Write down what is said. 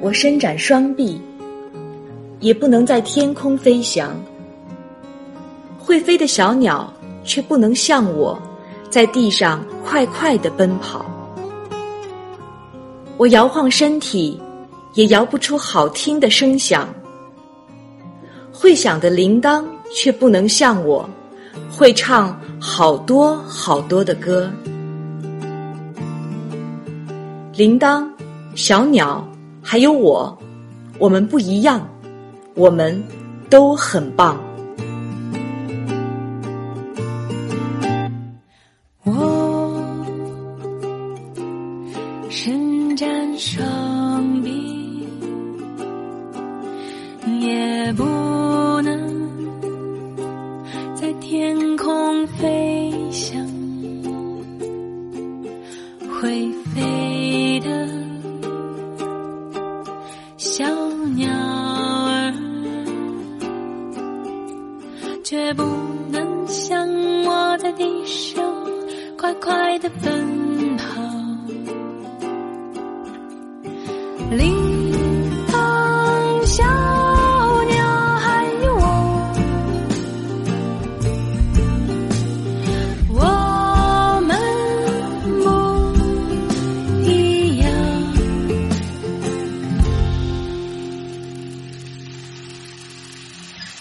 我伸展双臂，也不能在天空飞翔。会飞的小鸟却不能像我，在地上快快的奔跑。我摇晃身体，也摇不出好听的声响。会响的铃铛却不能像我，会唱好多好多的歌。铃铛、小鸟，还有我，我们不一样，我们都很棒。我伸展双臂，也不能在天空飞翔。会小鸟儿，却不能像我在地上快快的奔跑。离。